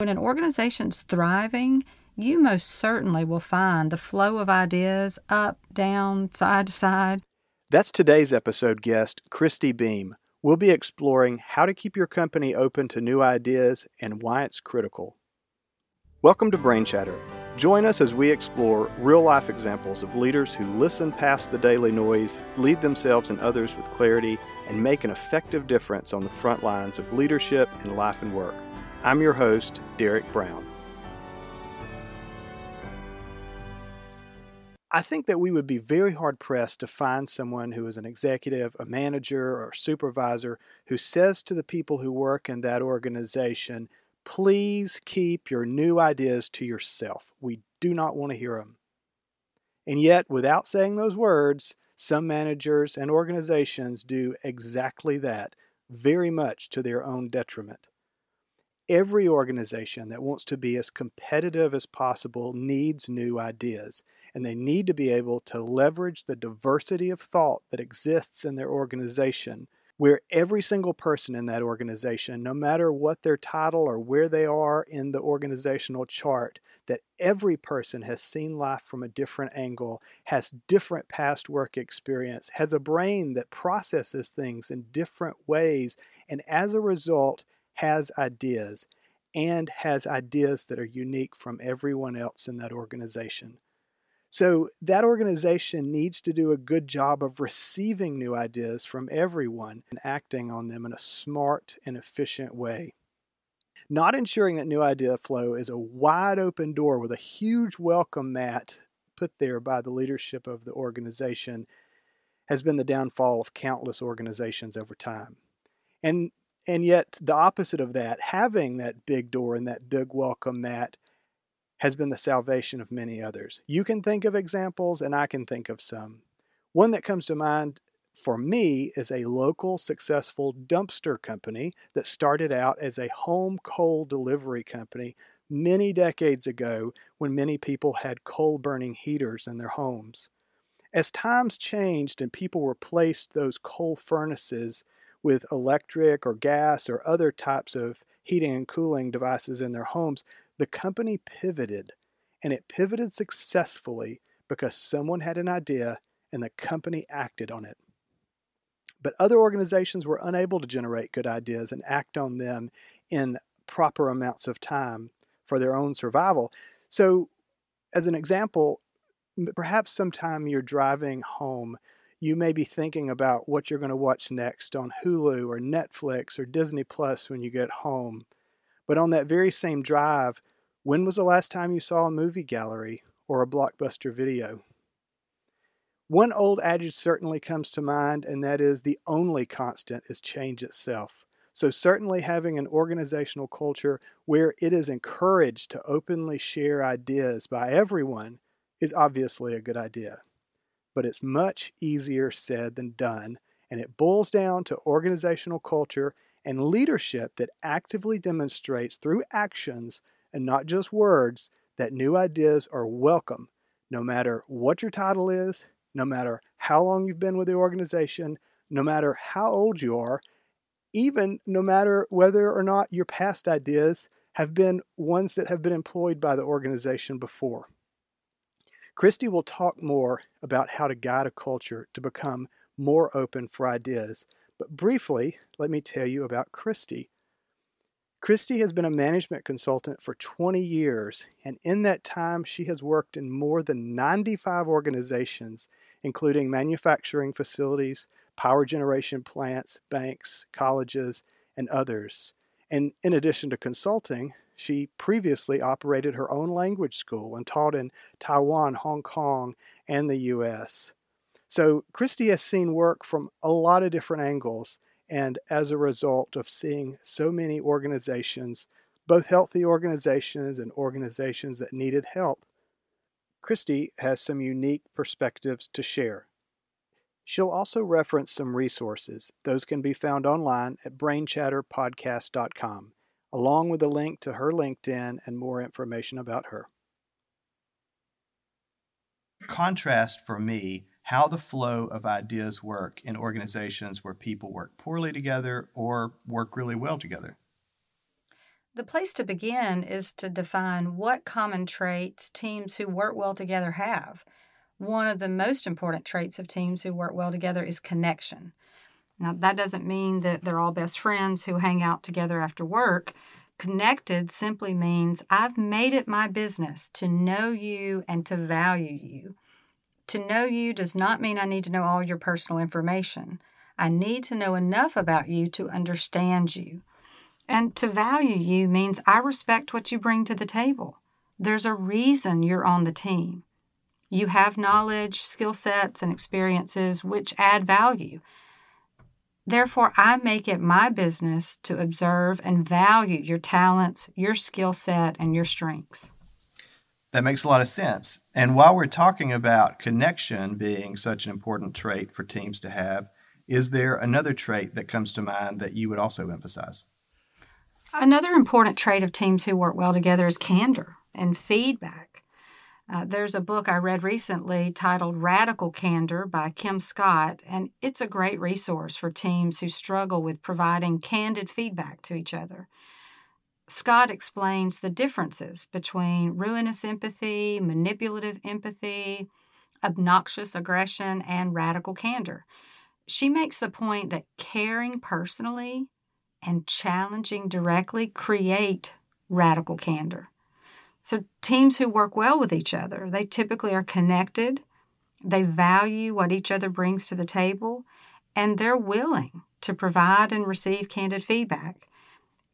When an organization's thriving, you most certainly will find the flow of ideas up, down, side to side. That's today's episode guest, Christy Beam. We'll be exploring how to keep your company open to new ideas and why it's critical. Welcome to Brain Chatter. Join us as we explore real life examples of leaders who listen past the daily noise, lead themselves and others with clarity, and make an effective difference on the front lines of leadership in life and work. I'm your host, Derek Brown. I think that we would be very hard pressed to find someone who is an executive, a manager, or supervisor who says to the people who work in that organization, please keep your new ideas to yourself. We do not want to hear them. And yet, without saying those words, some managers and organizations do exactly that, very much to their own detriment every organization that wants to be as competitive as possible needs new ideas, and they need to be able to leverage the diversity of thought that exists in their organization, where every single person in that organization, no matter what their title or where they are in the organizational chart, that every person has seen life from a different angle, has different past work experience, has a brain that processes things in different ways, and as a result, has ideas and has ideas that are unique from everyone else in that organization. So that organization needs to do a good job of receiving new ideas from everyone and acting on them in a smart and efficient way. Not ensuring that new idea flow is a wide open door with a huge welcome mat put there by the leadership of the organization has been the downfall of countless organizations over time. And and yet, the opposite of that, having that big door and that big welcome mat, has been the salvation of many others. You can think of examples, and I can think of some. One that comes to mind for me is a local successful dumpster company that started out as a home coal delivery company many decades ago when many people had coal burning heaters in their homes. As times changed and people replaced those coal furnaces with electric or gas or other types of heating and cooling devices in their homes, the company pivoted and it pivoted successfully because someone had an idea and the company acted on it. But other organizations were unable to generate good ideas and act on them in proper amounts of time for their own survival. So, as an example, perhaps sometime you're driving home you may be thinking about what you're going to watch next on Hulu or Netflix or Disney Plus when you get home. But on that very same drive, when was the last time you saw a movie gallery or a blockbuster video? One old adage certainly comes to mind, and that is the only constant is change itself. So, certainly having an organizational culture where it is encouraged to openly share ideas by everyone is obviously a good idea but it's much easier said than done, and it boils down to organizational culture and leadership that actively demonstrates through actions and not just words that new ideas are welcome, no matter what your title is, no matter how long you've been with the organization, no matter how old you are, even no matter whether or not your past ideas have been ones that have been employed by the organization before. Christy will talk more about how to guide a culture to become more open for ideas. But briefly, let me tell you about Christy. Christy has been a management consultant for 20 years, and in that time, she has worked in more than 95 organizations, including manufacturing facilities, power generation plants, banks, colleges, and others. And in addition to consulting, she previously operated her own language school and taught in Taiwan, Hong Kong, and the US. So Christy has seen work from a lot of different angles, and as a result of seeing so many organizations, both healthy organizations and organizations that needed help, Christy has some unique perspectives to share. She'll also reference some resources. Those can be found online at brainchatterpodcast.com along with a link to her LinkedIn and more information about her. Contrast for me how the flow of ideas work in organizations where people work poorly together or work really well together. The place to begin is to define what common traits teams who work well together have. One of the most important traits of teams who work well together is connection. Now, that doesn't mean that they're all best friends who hang out together after work. Connected simply means I've made it my business to know you and to value you. To know you does not mean I need to know all your personal information. I need to know enough about you to understand you. And to value you means I respect what you bring to the table. There's a reason you're on the team. You have knowledge, skill sets, and experiences which add value. Therefore, I make it my business to observe and value your talents, your skill set, and your strengths. That makes a lot of sense. And while we're talking about connection being such an important trait for teams to have, is there another trait that comes to mind that you would also emphasize? Another important trait of teams who work well together is candor and feedback. Uh, there's a book I read recently titled Radical Candor by Kim Scott, and it's a great resource for teams who struggle with providing candid feedback to each other. Scott explains the differences between ruinous empathy, manipulative empathy, obnoxious aggression, and radical candor. She makes the point that caring personally and challenging directly create radical candor. So, teams who work well with each other, they typically are connected, they value what each other brings to the table, and they're willing to provide and receive candid feedback.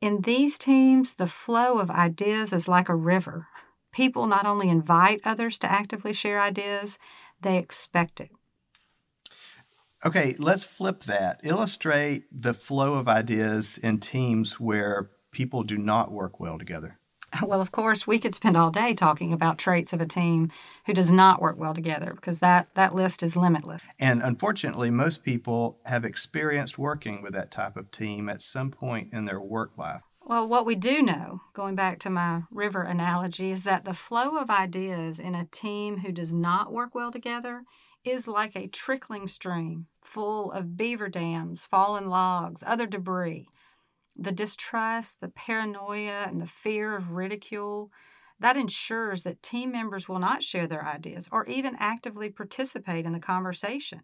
In these teams, the flow of ideas is like a river. People not only invite others to actively share ideas, they expect it. Okay, let's flip that. Illustrate the flow of ideas in teams where people do not work well together. Well, of course, we could spend all day talking about traits of a team who does not work well together because that, that list is limitless. And unfortunately, most people have experienced working with that type of team at some point in their work life. Well, what we do know, going back to my river analogy, is that the flow of ideas in a team who does not work well together is like a trickling stream full of beaver dams, fallen logs, other debris the distrust, the paranoia, and the fear of ridicule, that ensures that team members will not share their ideas or even actively participate in the conversation.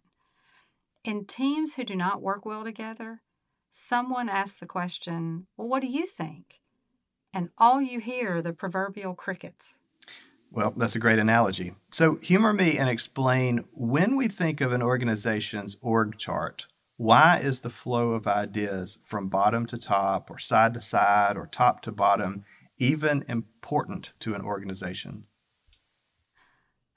In teams who do not work well together, someone asks the question, Well, what do you think? And all you hear are the proverbial crickets. Well, that's a great analogy. So, humor me and explain when we think of an organization's org chart, why is the flow of ideas from bottom to top, or side to side, or top to bottom even important to an organization?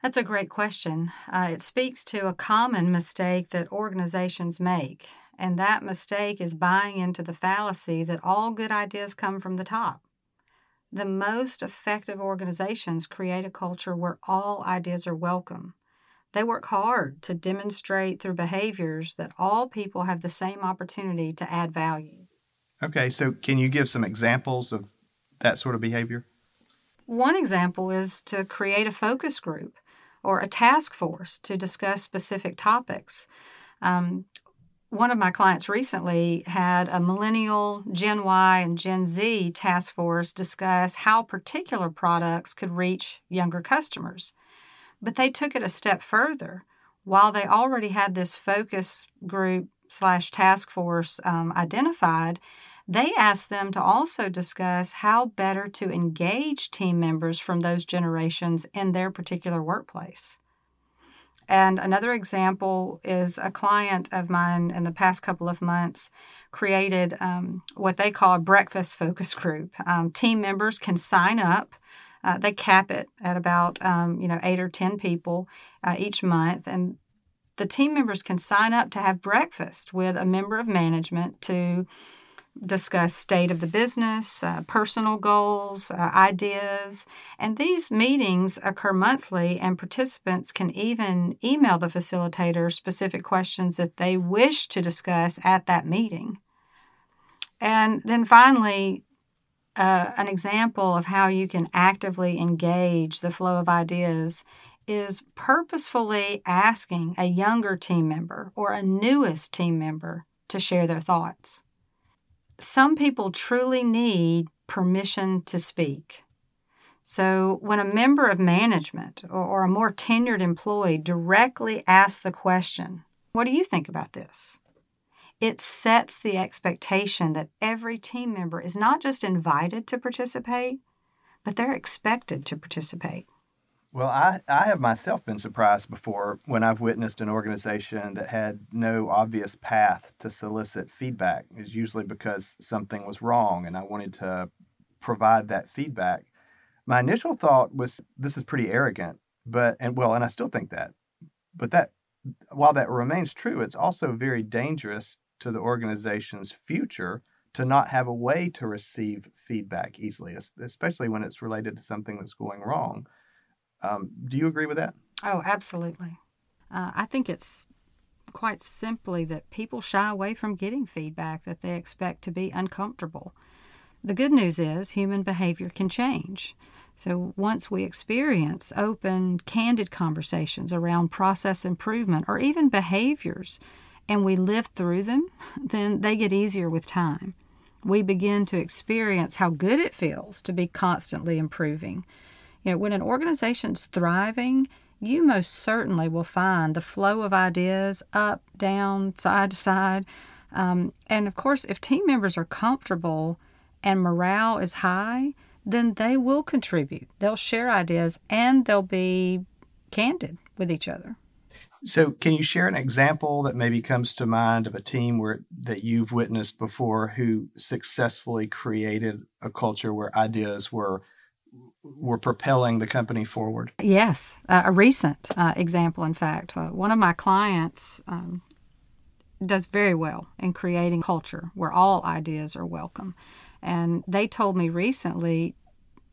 That's a great question. Uh, it speaks to a common mistake that organizations make, and that mistake is buying into the fallacy that all good ideas come from the top. The most effective organizations create a culture where all ideas are welcome they work hard to demonstrate through behaviors that all people have the same opportunity to add value. Okay, so can you give some examples of that sort of behavior? One example is to create a focus group or a task force to discuss specific topics. Um, one of my clients recently had a millennial, Gen Y, and Gen Z task force discuss how particular products could reach younger customers. But they took it a step further. While they already had this focus group slash task force um, identified, they asked them to also discuss how better to engage team members from those generations in their particular workplace. And another example is a client of mine in the past couple of months created um, what they call a breakfast focus group. Um, team members can sign up uh, they cap it at about um, you know eight or ten people uh, each month, and the team members can sign up to have breakfast with a member of management to discuss state of the business, uh, personal goals, uh, ideas, and these meetings occur monthly. And participants can even email the facilitator specific questions that they wish to discuss at that meeting. And then finally, uh, an example of how you can actively engage the flow of ideas is purposefully asking a younger team member or a newest team member to share their thoughts. Some people truly need permission to speak. So, when a member of management or, or, a more tenured employee directly asks the question, What do you think about this? It sets the expectation that every team member is not just invited to participate, but they're expected to participate. Well, I, I have myself been surprised before when I've witnessed an organization that had no obvious path to solicit feedback. It's usually because something was wrong and I wanted to provide that feedback. My initial thought was this is pretty arrogant, but and well, and I still think that. But that while that remains true, it's also very dangerous to the organization's future to not have a way to receive feedback easily, especially when it's related to something that's going wrong. Um, do you agree with that? Oh, absolutely. Uh, I think it's quite simply that people shy away from getting feedback that they expect to be uncomfortable. The good news is human behavior can change. So once we experience open, candid conversations around process improvement or even behaviors, and we live through them, then they get easier with time. We begin to experience how good it feels to be constantly improving you know, when an organization's thriving, you most certainly will find the flow of ideas up, down, side to side. Um, and of course, if team members are comfortable and morale is high, then they will contribute. They'll share ideas and they'll be candid with each other. So, can you share an example that maybe comes to mind of a team where that you've witnessed before who successfully created a culture where ideas were were propelling the company forward? Yes, uh, a recent uh, example, in fact. Uh, one of my clients um, does very well in creating culture where all ideas are welcome. And they told me recently,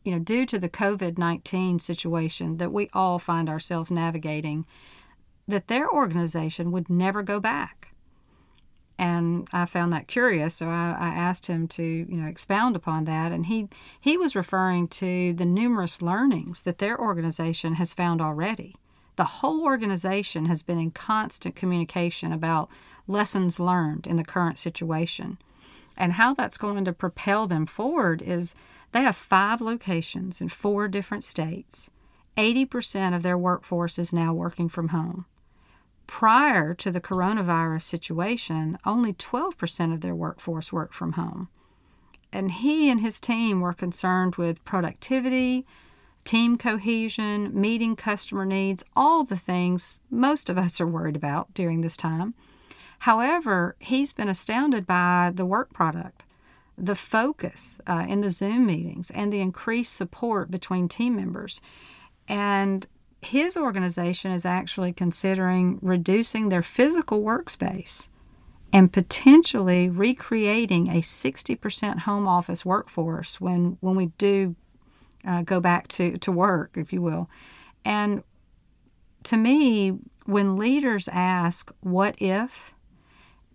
you know, due to the COVID 19 situation that we all find ourselves navigating, that their organization would never go back and I found that curious. So I, I, asked him to, you know, expound upon that, and he he was referring to the numerous learnings that their organization has found already. The whole organization has been in constant communication about lessons learned in the current situation. And how that's going to propel them forward is they have five locations in four different states. 80% of their workforce is now working from home prior to the coronavirus situation, only 12% of their workforce worked from home. And he and his team were concerned with productivity, team cohesion, meeting customer needs, all the things most of us are worried about during this time. However, he's been astounded by the work product, the focus uh, in the Zoom meetings, and the increased support between team members. And his organization is actually considering reducing their physical workspace and potentially recreating a 60% home office workforce when, when we do uh, go back to, to work, if you will. And to me, when leaders ask, What if?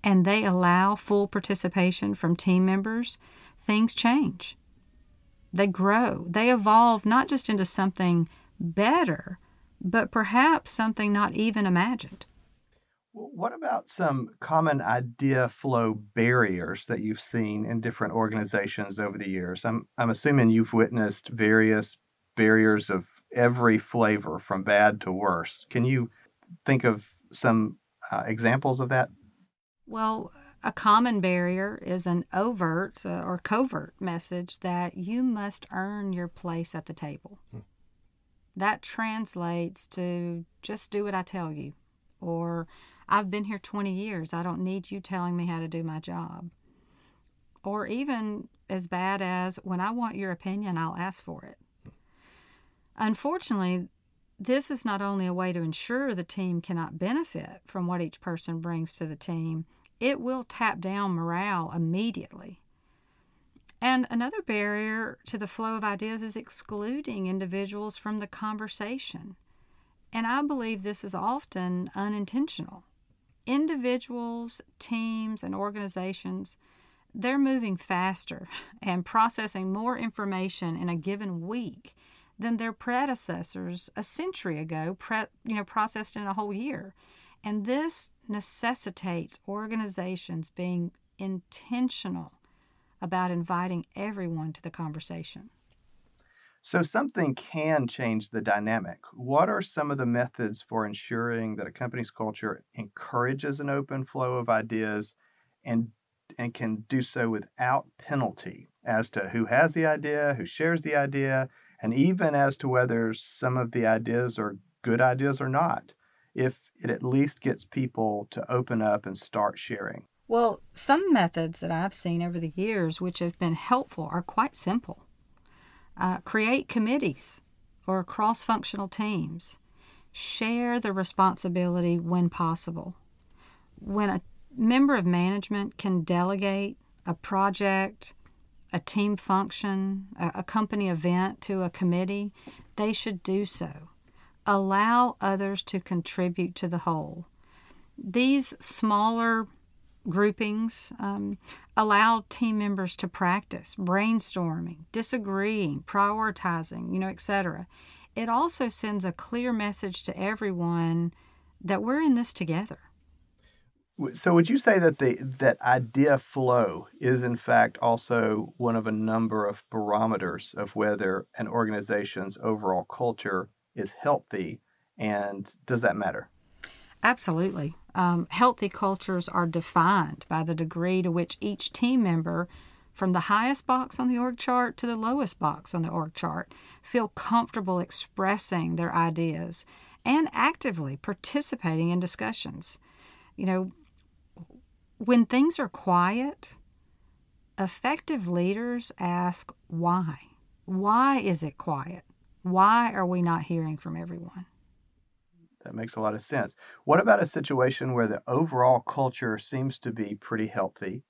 and they allow full participation from team members, things change. They grow, they evolve not just into something better, but perhaps something not even imagined. What about some common idea flow barriers that you've seen in different organizations over the years? I'm, I'm assuming you've witnessed various barriers of every flavor from bad to worse. Can you think of some uh, examples of that? Well, a common barrier is an overt uh, or covert message that you must earn your place at the table. Hmm that translates to just do what I tell you. Or I've been here 20 years. I don't need you telling me how to do my job. Or even as bad as when I want your opinion, I'll ask for it. Unfortunately, this is not only a way to ensure the team cannot benefit from what each person brings to the team, it will tap down morale immediately. And another barrier to the flow of ideas is excluding individuals from the conversation. And I believe this is often unintentional. Individuals, teams, and organizations, they're moving faster and processing more information in a given week than their predecessors a century ago pre- you know processed in a whole year. And this necessitates organizations being intentional about inviting everyone to the conversation. So, something can change the dynamic. What are some of the methods for ensuring that a company's culture encourages an open flow of ideas and, and can do so without penalty as to who has the idea, who shares the idea, and even as to whether some of the ideas are good ideas or not, if it at least gets people to open up and start sharing? Well, some methods that I've seen over the years which have been helpful are quite simple. Uh, create committees or cross functional teams. Share the responsibility when possible. When a member of management can delegate a project, a team function, a, a company event to a committee, they should do so. Allow others to contribute to the whole. These smaller groupings um, allow team members to practice brainstorming, disagreeing, prioritizing, you know, etc. It also sends a clear message to everyone that we're in this together. So, would you say that the that idea flow is in fact also one of a number of barometers of whether an organization's overall culture is healthy, and does that matter? Absolutely. Um, healthy cultures are defined by the degree to which each team member, from the highest box on the org chart to the lowest box on the org chart, feel comfortable expressing their ideas and actively participating in discussions. You know, when things are quiet, effective leaders ask why. Why is it quiet? Why are we not hearing from everyone? That makes a lot of sense. What about a situation where the overall culture seems to be pretty healthy,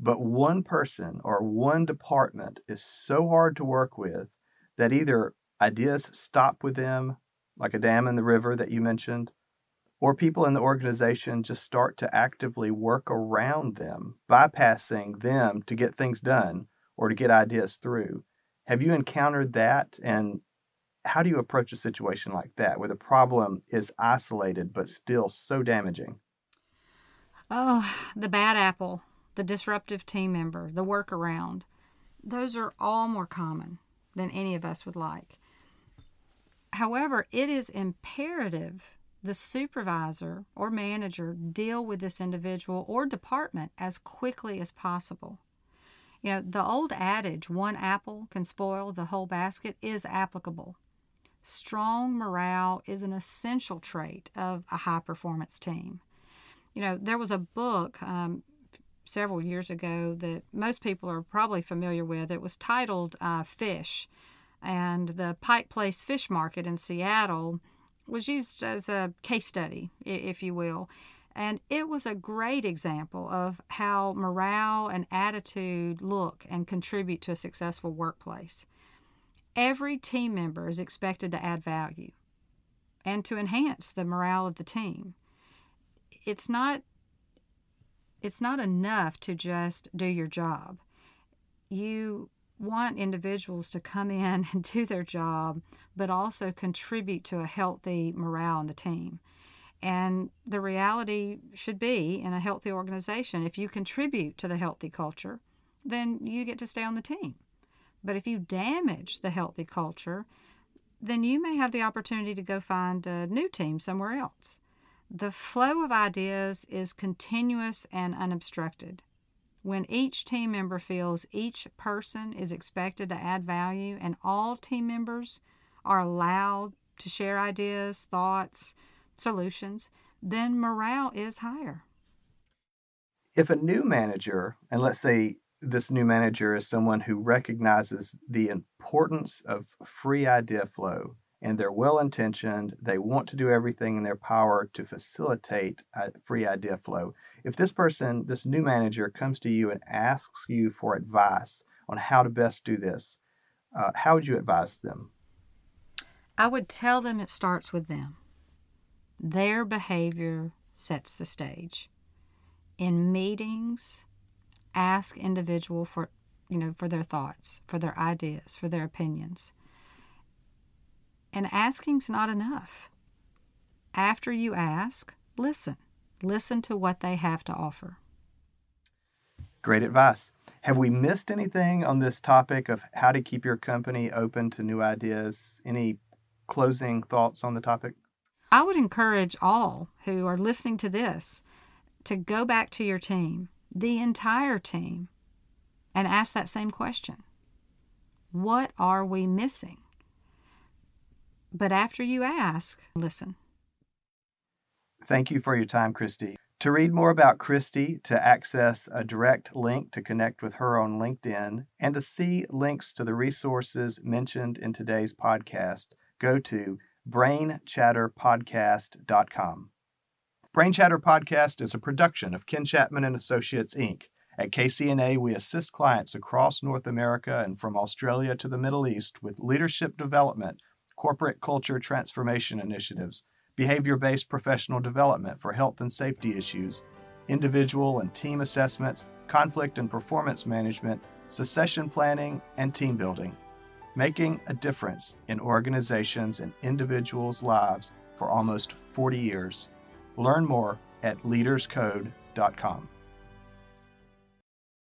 but one person or one department is so hard to work with that either ideas stop with them, like a dam in the river that you mentioned, or people in the organization just start to actively work around them, bypassing them to get things done or to get ideas through. Have you encountered that? And how do you approach a situation like that where the problem is isolated but still so damaging? Oh, the bad apple, the disruptive team member, the workaround. Those are all more common than any of us would like. However, it is imperative the supervisor or manager deal with this individual or department as quickly as possible. You know, the old adage, one apple can spoil the whole basket, is applicable. Strong morale is an essential trait of a high performance team. You know, there was a book um, several years ago that most people are probably familiar with. It was titled uh, Fish, and the Pike Place Fish Market in Seattle was used as a case study, if you will. And it was a great example of how morale and attitude look and contribute to a successful workplace. Every team member is expected to add value and to enhance the morale of the team. It's not it's not enough to just do your job. You want individuals to come in and do their job, but also contribute to a healthy morale in the team. And the reality should be in a healthy organization, if you contribute to the healthy culture, then you get to stay on the team. But if you damage the healthy culture, then you may have the opportunity to go find a new team somewhere else. The flow of ideas is continuous and unobstructed. When each team member feels each person is expected to add value and all team members are allowed to share ideas, thoughts, solutions, then morale is higher. If a new manager, and let's say this new manager is someone who recognizes the importance of free idea flow and they're well intentioned, they want to do everything in their power to facilitate free idea flow, if this person, this new manager, comes to you and asks you for advice on how to best do this, uh, how would you advise them? I would tell them it starts with them. Their behavior sets the stage. In meetings, ask individual for you know for their thoughts, for their ideas, for their opinions. And asking's not enough. After you ask, listen. Listen to what they have to offer. Great advice. Have we missed anything on this topic of how to keep your company open to new ideas? Any closing thoughts on the topic? I would encourage all who are listening to this to go back to your team, the entire team, and ask that same question What are we missing? But after you ask, listen. Thank you for your time, Christy. To read more about Christy, to access a direct link to connect with her on LinkedIn, and to see links to the resources mentioned in today's podcast, go to brainchatterpodcast.com. Brain Chatter Podcast is a production of Ken Chapman and Associates Inc. At KCNA, we assist clients across North America and from Australia to the Middle East with leadership development, corporate culture transformation initiatives, behavior based professional development for health and safety issues, individual and team assessments, conflict and performance management, succession planning, and team building, making a difference in organizations and individuals' lives for almost 40 years. Learn more at leaderscode.com.